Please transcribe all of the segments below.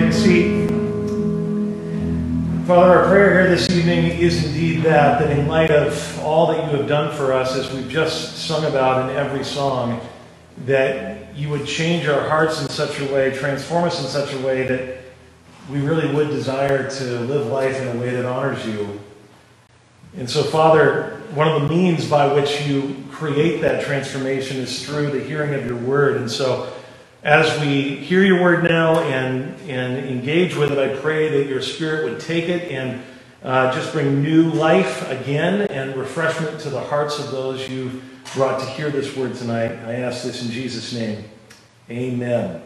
take a seat. Father, our prayer here this evening is indeed that, that in light of all that you have done for us, as we've just sung about in every song, that you would change our hearts in such a way, transform us in such a way that we really would desire to live life in a way that honors you. And so, Father, one of the means by which you create that transformation is through the hearing of your word. And so, as we hear your word now and, and engage with it, I pray that your spirit would take it and uh, just bring new life again and refreshment to the hearts of those you've brought to hear this word tonight. I ask this in Jesus' name. Amen.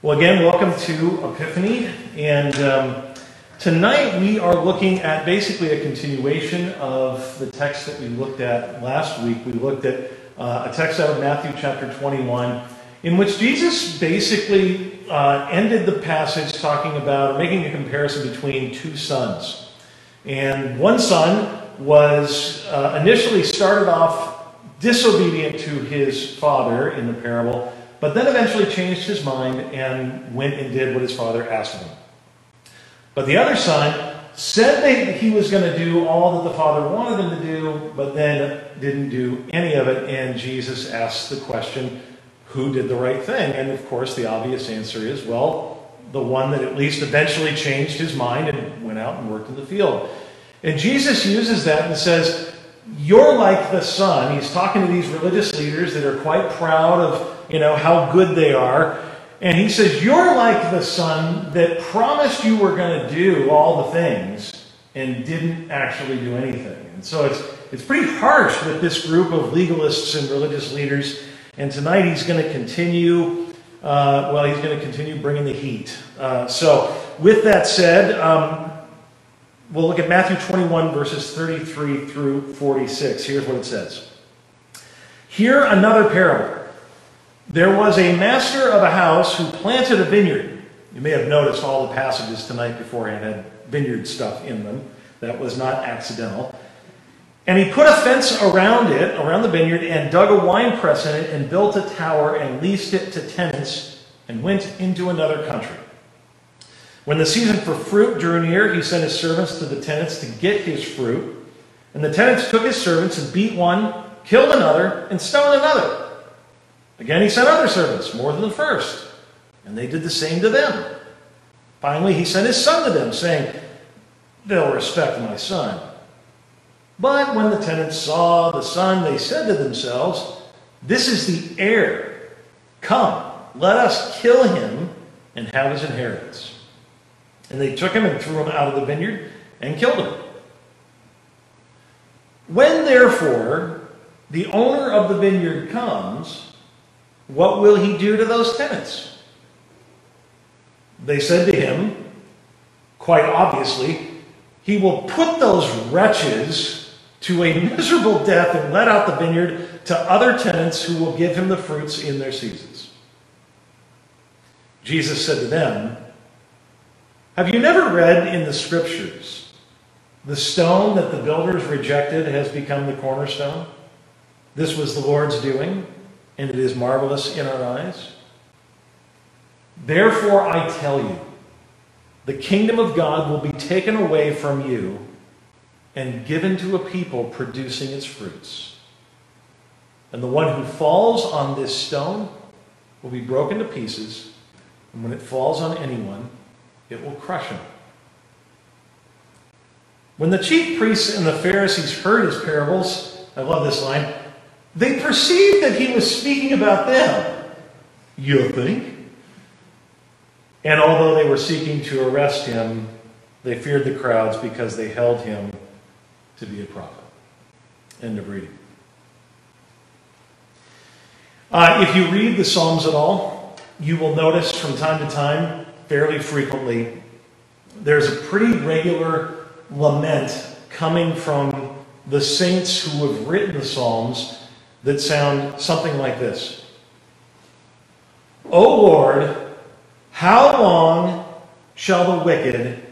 Well, again, welcome to Epiphany. And um, tonight we are looking at basically a continuation of the text that we looked at last week. We looked at uh, a text out of Matthew chapter 21 in which Jesus basically uh, ended the passage talking about, or making a comparison between two sons. And one son was uh, initially started off disobedient to his father in the parable, but then eventually changed his mind and went and did what his father asked him. But the other son said that he was going to do all that the father wanted him to do, but then didn't do any of it. And Jesus asked the question, who did the right thing? And of course, the obvious answer is well, the one that at least eventually changed his mind and went out and worked in the field. And Jesus uses that and says, You're like the son. He's talking to these religious leaders that are quite proud of you know how good they are. And he says, You're like the son that promised you were going to do all the things and didn't actually do anything. And so it's, it's pretty harsh that this group of legalists and religious leaders and tonight he's going to continue, uh, well, he's going to continue bringing the heat. Uh, so, with that said, um, we'll look at Matthew 21, verses 33 through 46. Here's what it says Hear another parable. There was a master of a house who planted a vineyard. You may have noticed all the passages tonight beforehand had vineyard stuff in them. That was not accidental. And he put a fence around it, around the vineyard, and dug a wine press in it, and built a tower, and leased it to tenants, and went into another country. When the season for fruit drew near, he sent his servants to the tenants to get his fruit. And the tenants took his servants and beat one, killed another, and stoned another. Again, he sent other servants, more than the first, and they did the same to them. Finally, he sent his son to them, saying, They'll respect my son. But when the tenants saw the son, they said to themselves, This is the heir. Come, let us kill him and have his inheritance. And they took him and threw him out of the vineyard and killed him. When therefore the owner of the vineyard comes, what will he do to those tenants? They said to him, quite obviously, he will put those wretches to a miserable death and let out the vineyard to other tenants who will give him the fruits in their seasons. Jesus said to them, Have you never read in the scriptures, the stone that the builders rejected has become the cornerstone? This was the Lord's doing, and it is marvelous in our eyes. Therefore, I tell you, the kingdom of God will be taken away from you and given to a people producing its fruits. And the one who falls on this stone will be broken to pieces, and when it falls on anyone, it will crush him. When the chief priests and the Pharisees heard his parables, I love this line, they perceived that he was speaking about them. You think? And although they were seeking to arrest him, they feared the crowds because they held him to be a prophet. End of reading. Uh, if you read the Psalms at all, you will notice from time to time, fairly frequently, there's a pretty regular lament coming from the saints who have written the Psalms that sound something like this O Lord, how long shall the wicked,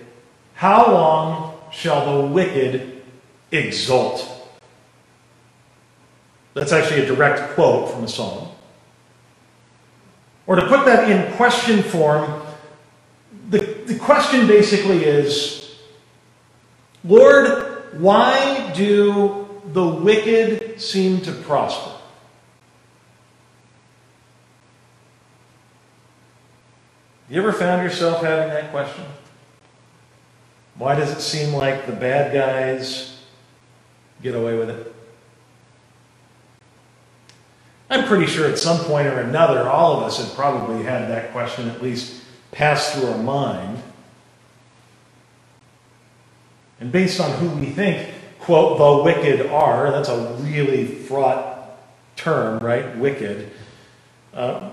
how long shall the wicked exult. That's actually a direct quote from the psalm. Or to put that in question form, the, the question basically is Lord, why do the wicked seem to prosper? You ever found yourself having that question? Why does it seem like the bad guys get away with it? I'm pretty sure at some point or another, all of us have probably had that question at least pass through our mind. And based on who we think, quote, the wicked are, that's a really fraught term, right? Wicked. Uh,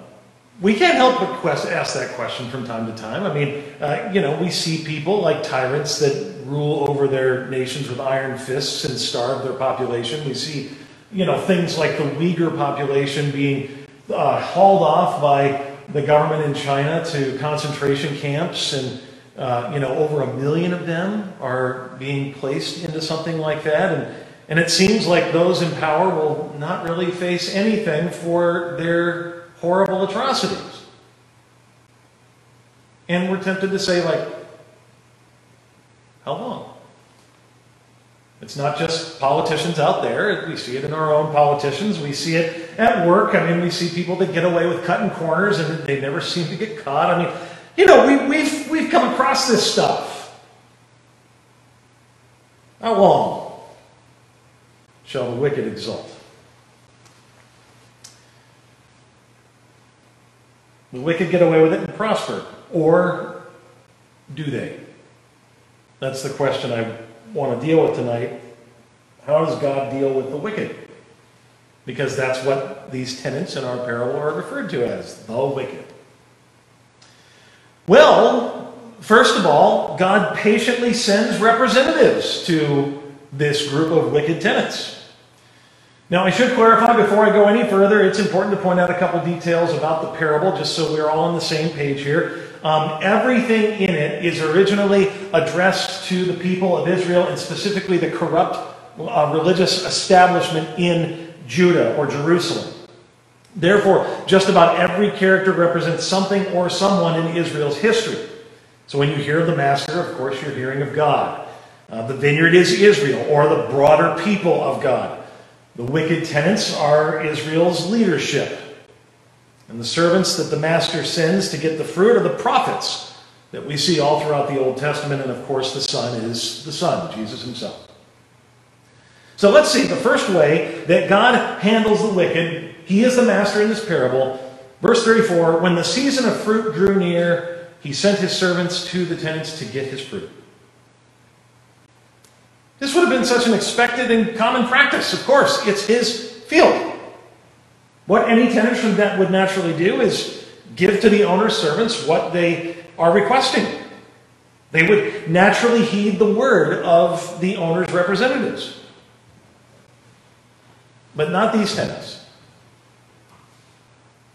we can't help but quest, ask that question from time to time. I mean, uh, you know, we see people like tyrants that rule over their nations with iron fists and starve their population. We see, you know, things like the Uyghur population being uh, hauled off by the government in China to concentration camps, and uh, you know, over a million of them are being placed into something like that. And and it seems like those in power will not really face anything for their horrible atrocities. And we're tempted to say, like, how long? It's not just politicians out there. We see it in our own politicians. We see it at work. I mean, we see people that get away with cutting corners and they never seem to get caught. I mean, you know, we, we've, we've come across this stuff. How long shall the wicked exult? The wicked get away with it and prosper. Or do they? That's the question I want to deal with tonight. How does God deal with the wicked? Because that's what these tenants in our parable are referred to as the wicked. Well, first of all, God patiently sends representatives to this group of wicked tenants. Now, I should clarify before I go any further, it's important to point out a couple details about the parable, just so we're all on the same page here. Um, everything in it is originally addressed to the people of Israel and specifically the corrupt uh, religious establishment in Judah or Jerusalem. Therefore, just about every character represents something or someone in Israel's history. So when you hear of the master, of course, you're hearing of God. Uh, the vineyard is Israel or the broader people of God. The wicked tenants are Israel's leadership. And the servants that the master sends to get the fruit are the prophets that we see all throughout the Old Testament. And of course, the Son is the Son, Jesus himself. So let's see the first way that God handles the wicked. He is the master in this parable. Verse 34 When the season of fruit drew near, he sent his servants to the tenants to get his fruit. This would have been such an expected and common practice. Of course, it's his field. What any tenant from that would naturally do is give to the owner's servants what they are requesting. They would naturally heed the word of the owner's representatives. But not these tenants.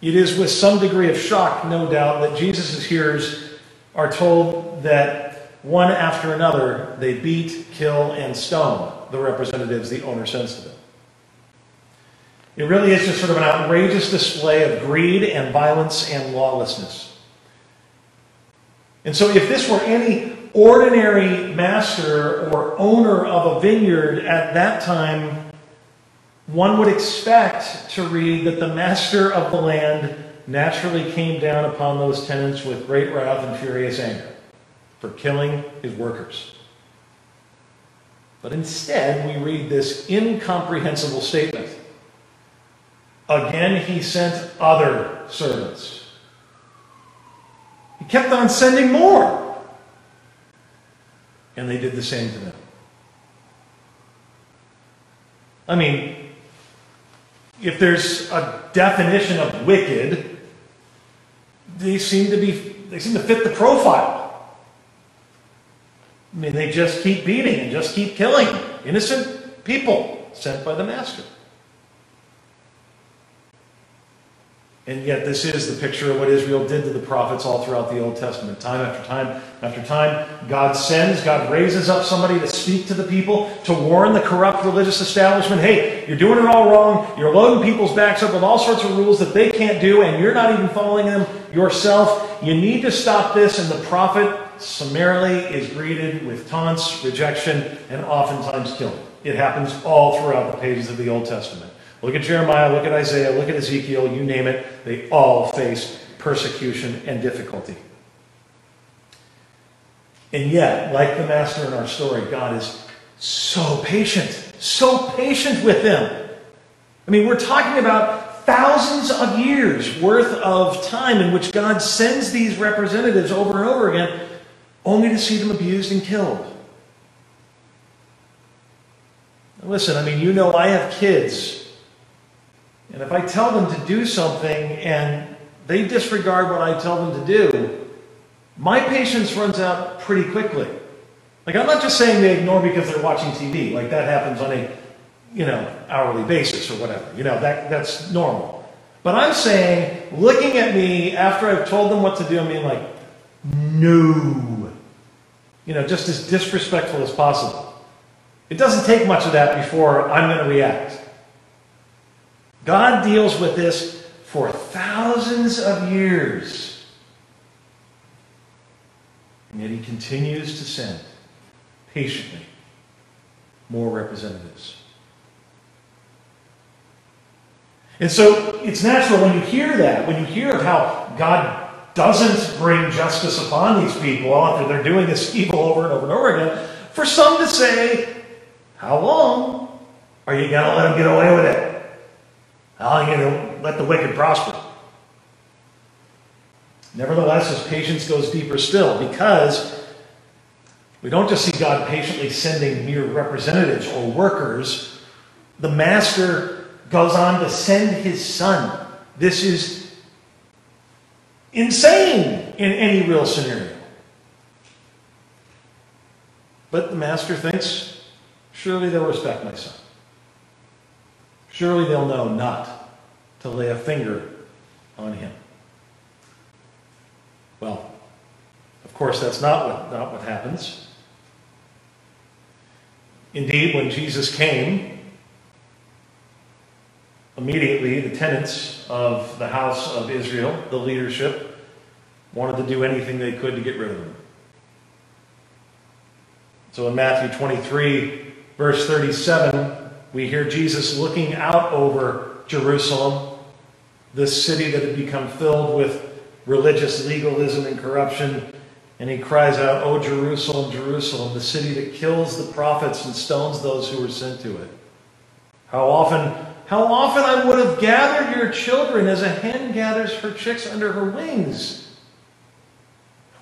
It is with some degree of shock, no doubt, that Jesus' hearers are told that one after another, they beat, kill, and stone the representatives the owner sends to them. It really is just sort of an outrageous display of greed and violence and lawlessness. And so, if this were any ordinary master or owner of a vineyard at that time, one would expect to read that the master of the land naturally came down upon those tenants with great wrath and furious anger for killing his workers. But instead, we read this incomprehensible statement. Again, he sent other servants. He kept on sending more. And they did the same to them. I mean, if there's a definition of wicked, they seem to be they seem to fit the profile. I mean, they just keep beating and just keep killing innocent people sent by the master. And yet, this is the picture of what Israel did to the prophets all throughout the Old Testament. Time after time after time, God sends, God raises up somebody to speak to the people, to warn the corrupt religious establishment hey, you're doing it all wrong. You're loading people's backs up with all sorts of rules that they can't do, and you're not even following them yourself. You need to stop this. And the prophet summarily is greeted with taunts, rejection, and oftentimes killing. It happens all throughout the pages of the Old Testament. Look at Jeremiah, look at Isaiah, look at Ezekiel, you name it. They all face persecution and difficulty. And yet, like the master in our story, God is so patient, so patient with them. I mean, we're talking about thousands of years worth of time in which God sends these representatives over and over again, only to see them abused and killed. Listen, I mean, you know, I have kids. And if I tell them to do something and they disregard what I tell them to do, my patience runs out pretty quickly. Like I'm not just saying they ignore because they're watching TV. Like that happens on a, you know, hourly basis or whatever. You know, that that's normal. But I'm saying, looking at me after I've told them what to do, I mean like, no. You know, just as disrespectful as possible. It doesn't take much of that before I'm going to react. God deals with this for thousands of years. And yet he continues to send patiently more representatives. And so it's natural when you hear that, when you hear of how God doesn't bring justice upon these people after they're doing this evil over and over and over again, for some to say, How long are you going to let them get away with it? How are you going to let the wicked prosper? Nevertheless, his patience goes deeper still because we don't just see God patiently sending mere representatives or workers. The master goes on to send his son. This is insane in any real scenario. But the master thinks, surely they'll respect my son. Surely they'll know not to lay a finger on him. Well, of course, that's not what, not what happens. Indeed, when Jesus came, immediately the tenants of the house of Israel, the leadership, wanted to do anything they could to get rid of him. So in Matthew 23, verse 37, we hear Jesus looking out over Jerusalem, this city that had become filled with religious legalism and corruption. And he cries out, O Jerusalem, Jerusalem, the city that kills the prophets and stones those who are sent to it. How often, how often I would have gathered your children as a hen gathers her chicks under her wings.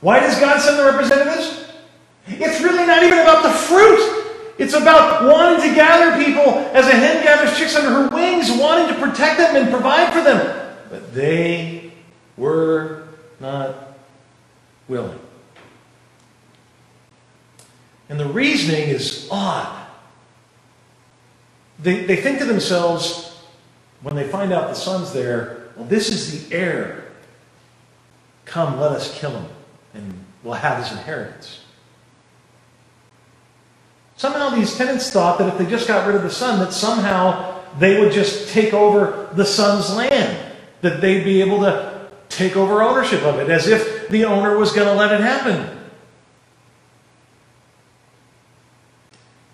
Why does God send the representatives? It's really not even about the fruit. It's about wanting to gather people as a hen gathers chicks under her wings, wanting to protect them and provide for them. But they were not willing. And the reasoning is odd. They, they think to themselves, when they find out the son's there, well, this is the heir. Come, let us kill him, and we'll have his inheritance. Somehow these tenants thought that if they just got rid of the son, that somehow they would just take over the son's land, that they'd be able to take over ownership of it, as if the owner was going to let it happen.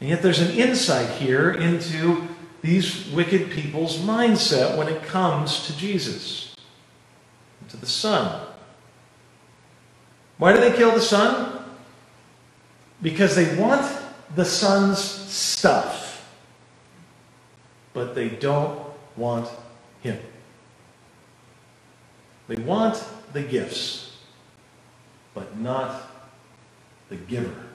And yet there's an insight here into these wicked people's mindset when it comes to Jesus, to the Son. Why do they kill the Son? Because they want the son's stuff, but they don't want him. They want the gifts, but not the giver.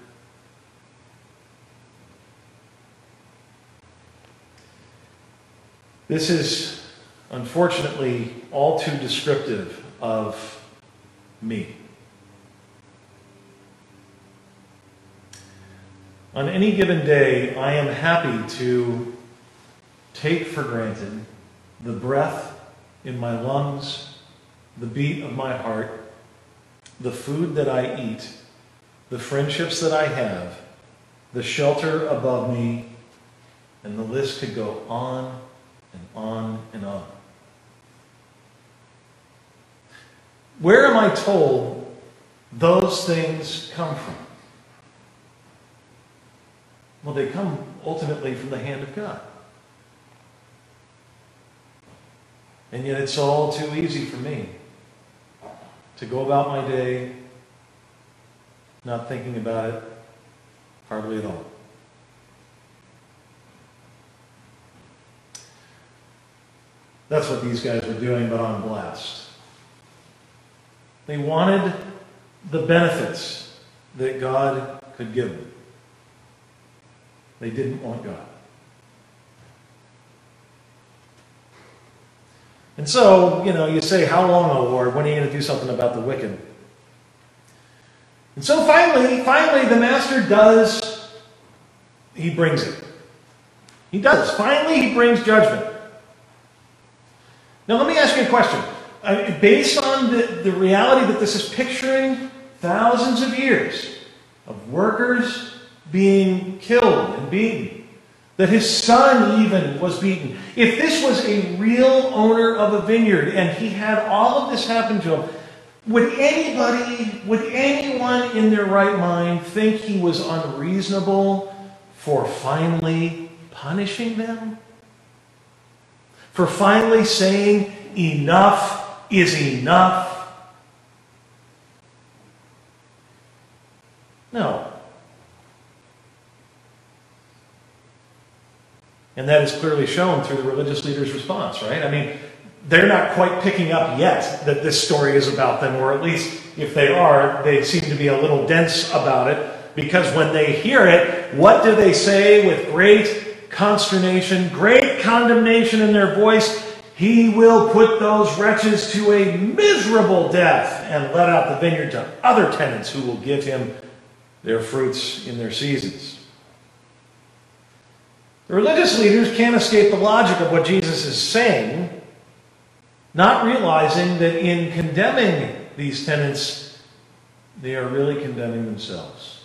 This is unfortunately all too descriptive of me. On any given day, I am happy to take for granted the breath in my lungs, the beat of my heart, the food that I eat, the friendships that I have, the shelter above me, and the list could go on and on and on. Where am I told those things come from? Well, they come ultimately from the hand of God. And yet it's all too easy for me to go about my day not thinking about it hardly at all. That's what these guys were doing, but on blast. They wanted the benefits that God could give them. They didn't want God. And so, you know, you say, How long, O Lord? When are you going to do something about the wicked? And so finally, finally, the master does, he brings it. He does. Finally, he brings judgment. Now, let me ask you a question. Uh, based on the, the reality that this is picturing thousands of years of workers being killed and beaten, that his son even was beaten. If this was a real owner of a vineyard and he had all of this happen to him, would anybody, would anyone in their right mind think he was unreasonable for finally punishing them? For finally saying, enough is enough? No. And that is clearly shown through the religious leader's response, right? I mean, they're not quite picking up yet that this story is about them, or at least if they are, they seem to be a little dense about it, because when they hear it, what do they say with great consternation, great condemnation in their voice? He will put those wretches to a miserable death and let out the vineyard to other tenants who will give him their fruits in their seasons. The religious leaders can't escape the logic of what Jesus is saying not realizing that in condemning these tenants, they are really condemning themselves.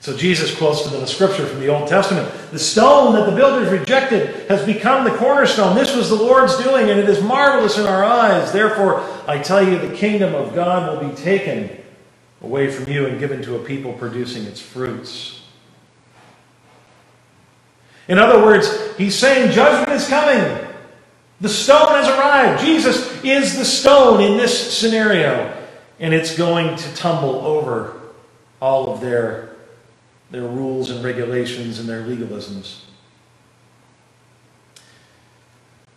So Jesus quotes to them a scripture from the Old Testament The stone that the builders rejected has become the cornerstone. This was the Lord's doing, and it is marvelous in our eyes. Therefore, I tell you, the kingdom of God will be taken away from you and given to a people producing its fruits. In other words, he's saying judgment is coming. The stone has arrived. Jesus is the stone in this scenario. And it's going to tumble over all of their, their rules and regulations and their legalisms.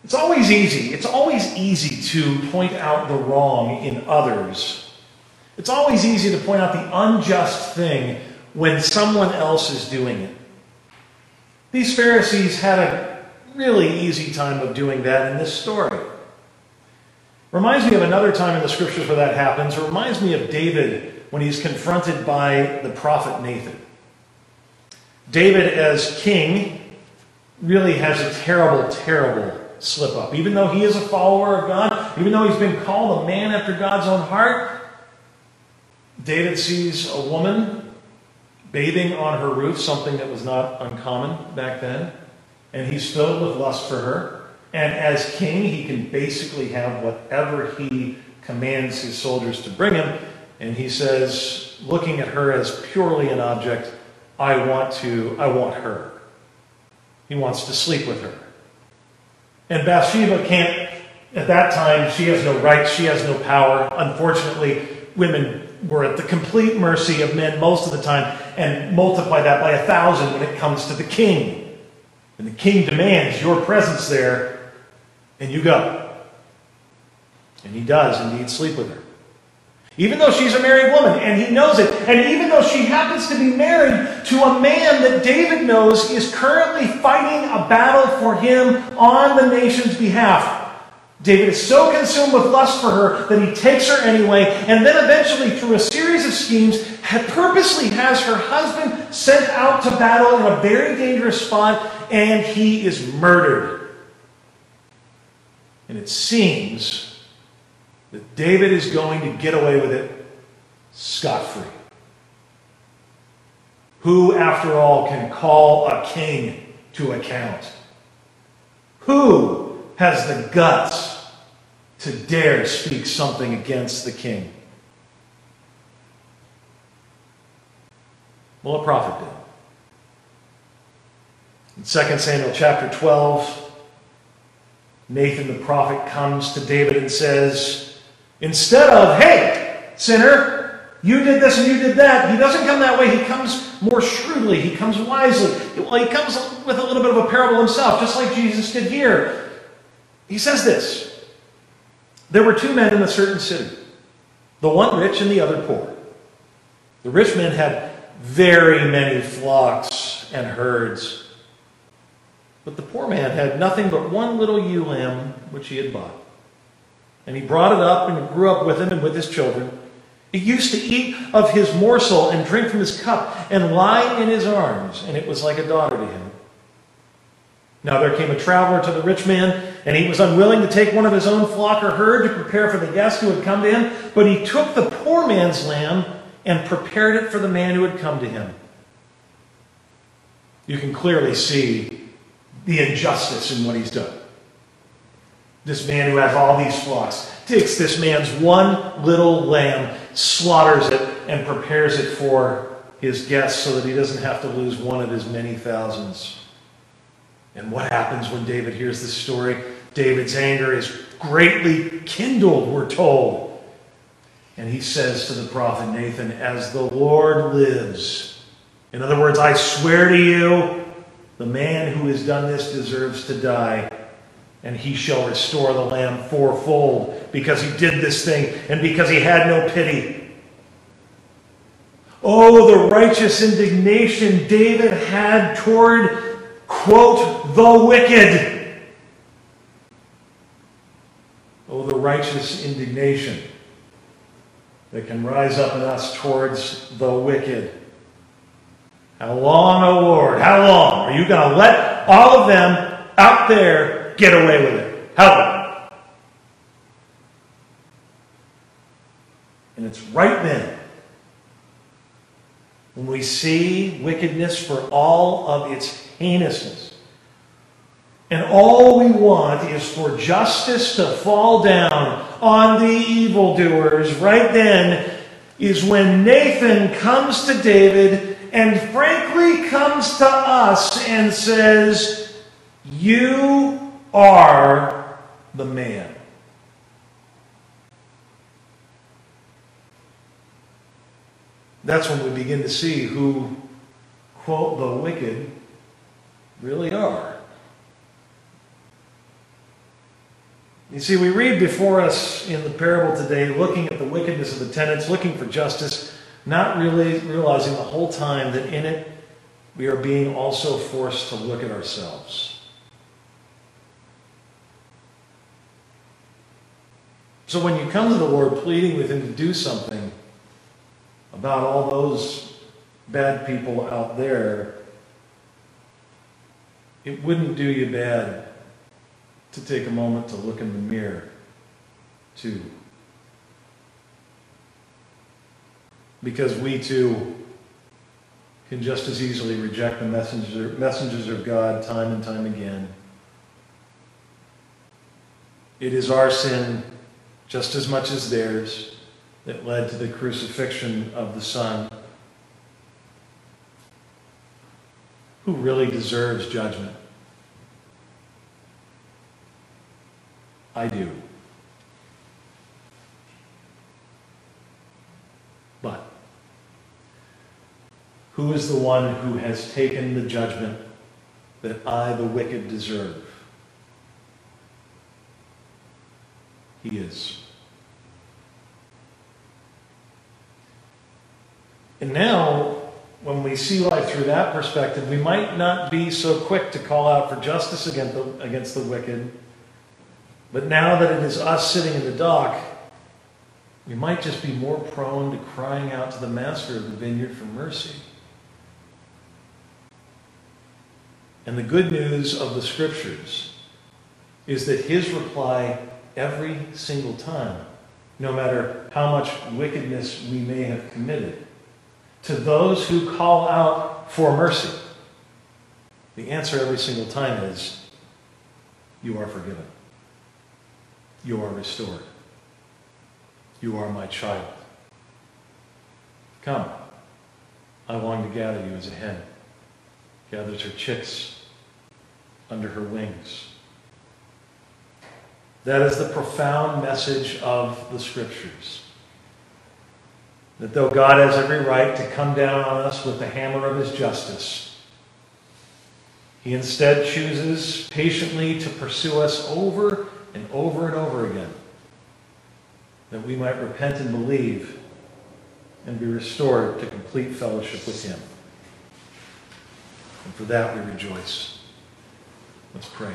It's always easy. It's always easy to point out the wrong in others. It's always easy to point out the unjust thing when someone else is doing it. These Pharisees had a really easy time of doing that in this story. Reminds me of another time in the scriptures where that happens. It reminds me of David when he's confronted by the prophet Nathan. David, as king, really has a terrible, terrible slip up. Even though he is a follower of God, even though he's been called a man after God's own heart, David sees a woman bathing on her roof, something that was not uncommon back then. And he's filled with lust for her. And as king, he can basically have whatever he commands his soldiers to bring him. And he says, looking at her as purely an object, I want to, I want her. He wants to sleep with her. And Bathsheba can't, at that time, she has no rights, she has no power. Unfortunately, women were at the complete mercy of men most of the time, and multiply that by a thousand when it comes to the king. And the king demands your presence there, and you go. And he does indeed sleep with her. Even though she's a married woman, and he knows it, and even though she happens to be married to a man that David knows is currently fighting a battle for him on the nation's behalf, David is so consumed with lust for her that he takes her anyway, and then eventually, through a series of schemes, purposely has her husband sent out to battle in a very dangerous spot, and he is murdered. And it seems that David is going to get away with it scot free. Who, after all, can call a king to account? Who has the guts to dare speak something against the king? Well, a prophet did. In 2 Samuel chapter 12, Nathan the prophet comes to David and says, instead of, hey, sinner, you did this and you did that, he doesn't come that way. He comes more shrewdly. He comes wisely. Well, he comes with a little bit of a parable himself, just like Jesus did here. He says this There were two men in a certain city, the one rich and the other poor. The rich man had very many flocks and herds. But the poor man had nothing but one little ewe lamb which he had bought. And he brought it up and grew up with him and with his children. He used to eat of his morsel and drink from his cup and lie in his arms, and it was like a daughter to him. Now there came a traveler to the rich man, and he was unwilling to take one of his own flock or herd to prepare for the guest who had come to him, but he took the poor man's lamb and prepared it for the man who had come to him. You can clearly see the injustice in what he's done. This man who has all these flocks takes this man's one little lamb, slaughters it, and prepares it for his guests so that he doesn't have to lose one of his many thousands. And what happens when David hears this story? David's anger is greatly kindled, we're told. And he says to the prophet Nathan, As the Lord lives, in other words, I swear to you, the man who has done this deserves to die, and he shall restore the lamb fourfold because he did this thing and because he had no pity. Oh, the righteous indignation David had toward, quote, the wicked. Oh, the righteous indignation that can rise up in us towards the wicked. How long, O oh Lord, how long are you going to let all of them out there get away with it? How long? And it's right then when we see wickedness for all of its heinousness and all we want is for justice to fall down on the evildoers. Right then is when Nathan comes to David and frankly comes to us and says, You are the man. That's when we begin to see who, quote, the wicked really are. You see, we read before us in the parable today, looking at the wickedness of the tenants, looking for justice, not really realizing the whole time that in it we are being also forced to look at ourselves. So when you come to the Lord pleading with Him to do something about all those bad people out there, it wouldn't do you bad to take a moment to look in the mirror, too. Because we too can just as easily reject the messenger, messengers of God time and time again. It is our sin, just as much as theirs, that led to the crucifixion of the Son, who really deserves judgment. I do. But who is the one who has taken the judgment that I, the wicked, deserve? He is. And now, when we see life through that perspective, we might not be so quick to call out for justice against the, against the wicked but now that it is us sitting in the dock, we might just be more prone to crying out to the master of the vineyard for mercy. And the good news of the scriptures is that his reply every single time, no matter how much wickedness we may have committed, to those who call out for mercy, the answer every single time is, You are forgiven. You are restored. You are my child. Come. I long to gather you as a hen gathers her chicks under her wings. That is the profound message of the Scriptures. That though God has every right to come down on us with the hammer of his justice, he instead chooses patiently to pursue us over and over and over again, that we might repent and believe and be restored to complete fellowship with him. And for that we rejoice. Let's pray.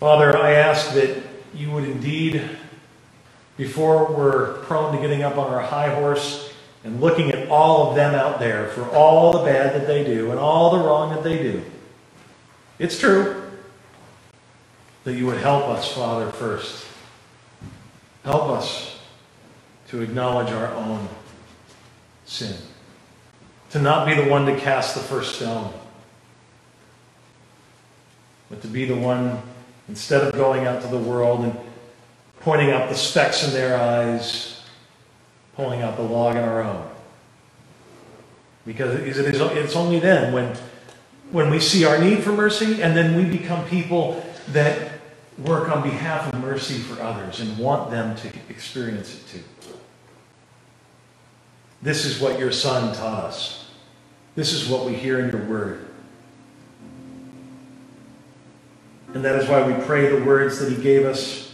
Father, I ask that you would indeed, before we're prone to getting up on our high horse and looking at all of them out there for all the bad that they do and all the wrong that they do, it's true that you would help us, Father, first. Help us to acknowledge our own sin to not be the one to cast the first stone, but to be the one, instead of going out to the world and pointing out the specks in their eyes, pulling out the log in our own. Because it is, it's only then when, when we see our need for mercy and then we become people that work on behalf of mercy for others and want them to experience it too. This is what your son taught us. This is what we hear in your word. And that is why we pray the words that he gave us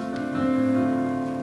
Thank you.